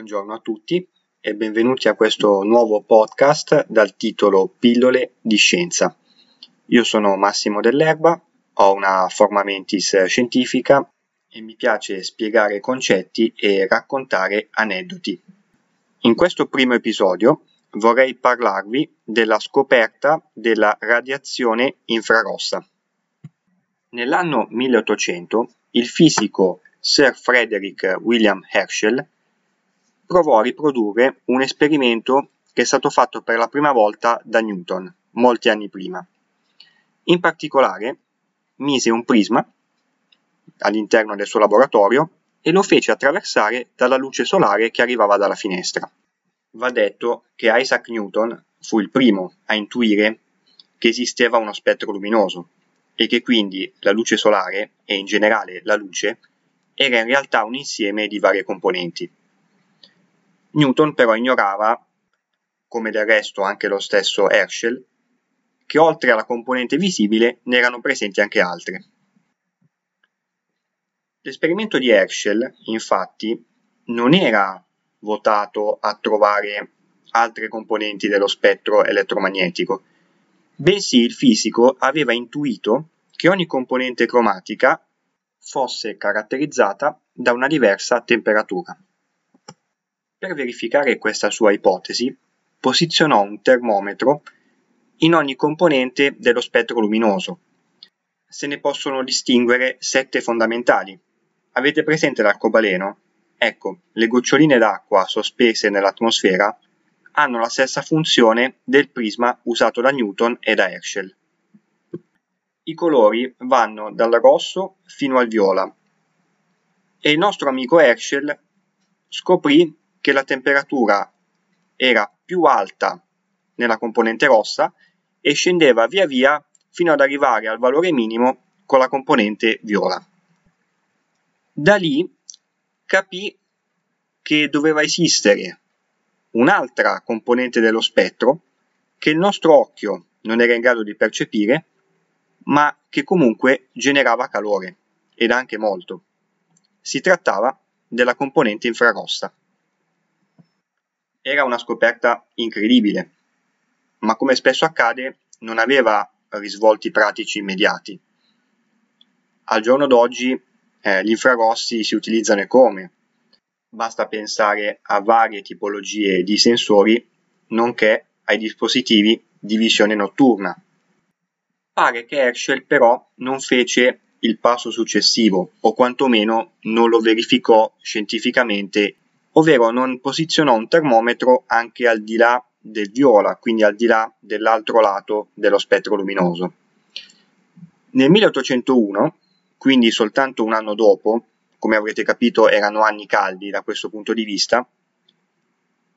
Buongiorno a tutti e benvenuti a questo nuovo podcast dal titolo Pillole di scienza. Io sono Massimo Dell'Erba, ho una forma mentis scientifica e mi piace spiegare concetti e raccontare aneddoti. In questo primo episodio vorrei parlarvi della scoperta della radiazione infrarossa. Nell'anno 1800 il fisico Sir Frederick William Herschel provò a riprodurre un esperimento che è stato fatto per la prima volta da Newton molti anni prima. In particolare mise un prisma all'interno del suo laboratorio e lo fece attraversare dalla luce solare che arrivava dalla finestra. Va detto che Isaac Newton fu il primo a intuire che esisteva uno spettro luminoso e che quindi la luce solare e in generale la luce era in realtà un insieme di varie componenti. Newton però ignorava, come del resto anche lo stesso Herschel, che oltre alla componente visibile ne erano presenti anche altre. L'esperimento di Herschel, infatti, non era votato a trovare altre componenti dello spettro elettromagnetico, bensì il fisico aveva intuito che ogni componente cromatica fosse caratterizzata da una diversa temperatura. Per verificare questa sua ipotesi, posizionò un termometro in ogni componente dello spettro luminoso. Se ne possono distinguere sette fondamentali. Avete presente l'arcobaleno? Ecco, le goccioline d'acqua sospese nell'atmosfera hanno la stessa funzione del prisma usato da Newton e da Herschel. I colori vanno dal rosso fino al viola e il nostro amico Herschel scoprì che la temperatura era più alta nella componente rossa e scendeva via via fino ad arrivare al valore minimo con la componente viola. Da lì capì che doveva esistere un'altra componente dello spettro che il nostro occhio non era in grado di percepire, ma che comunque generava calore, ed anche molto. Si trattava della componente infrarossa. Era una scoperta incredibile, ma come spesso accade non aveva risvolti pratici immediati. Al giorno d'oggi eh, gli infrarossi si utilizzano come? Basta pensare a varie tipologie di sensori, nonché ai dispositivi di visione notturna. Pare che Herschel però non fece il passo successivo, o quantomeno non lo verificò scientificamente ovvero non posizionò un termometro anche al di là del viola, quindi al di là dell'altro lato dello spettro luminoso. Nel 1801, quindi soltanto un anno dopo, come avrete capito erano anni caldi da questo punto di vista,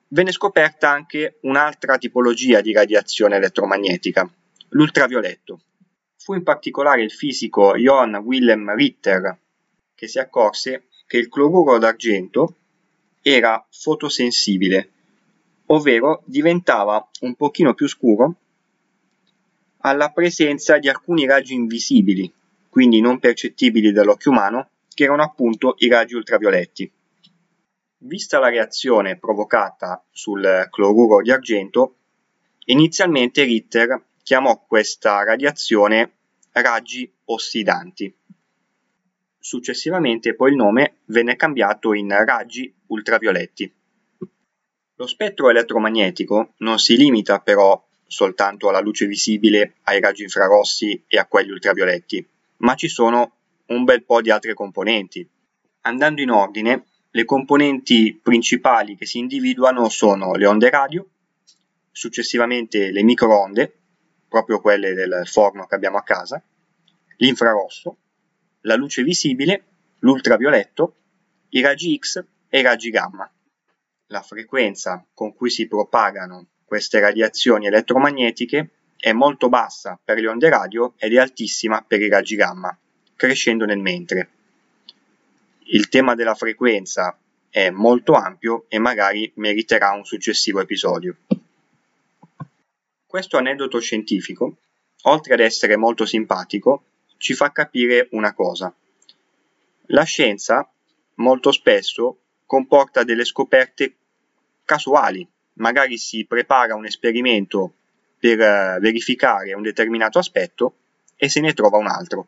venne scoperta anche un'altra tipologia di radiazione elettromagnetica, l'ultravioletto. Fu in particolare il fisico Johann Wilhelm Ritter che si accorse che il cloruro d'argento era fotosensibile, ovvero diventava un pochino più scuro alla presenza di alcuni raggi invisibili, quindi non percettibili dall'occhio umano, che erano appunto i raggi ultravioletti. Vista la reazione provocata sul cloruro di argento, inizialmente Ritter chiamò questa radiazione raggi ossidanti. Successivamente poi il nome venne cambiato in raggi ultravioletti. Lo spettro elettromagnetico non si limita però soltanto alla luce visibile, ai raggi infrarossi e a quelli ultravioletti, ma ci sono un bel po' di altre componenti. Andando in ordine, le componenti principali che si individuano sono le onde radio, successivamente le microonde, proprio quelle del forno che abbiamo a casa, l'infrarosso, la luce visibile, l'ultravioletto, i raggi X e i raggi gamma. La frequenza con cui si propagano queste radiazioni elettromagnetiche è molto bassa per le onde radio ed è altissima per i raggi gamma, crescendo nel mentre. Il tema della frequenza è molto ampio e magari meriterà un successivo episodio. Questo aneddoto scientifico, oltre ad essere molto simpatico, ci fa capire una cosa. La scienza molto spesso comporta delle scoperte casuali. Magari si prepara un esperimento per eh, verificare un determinato aspetto e se ne trova un altro.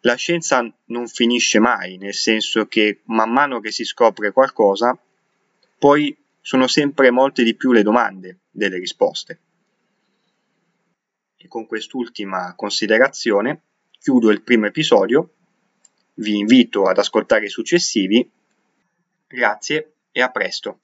La scienza non finisce mai, nel senso che man mano che si scopre qualcosa, poi sono sempre molte di più le domande delle risposte. E con quest'ultima considerazione chiudo il primo episodio, vi invito ad ascoltare i successivi, grazie e a presto.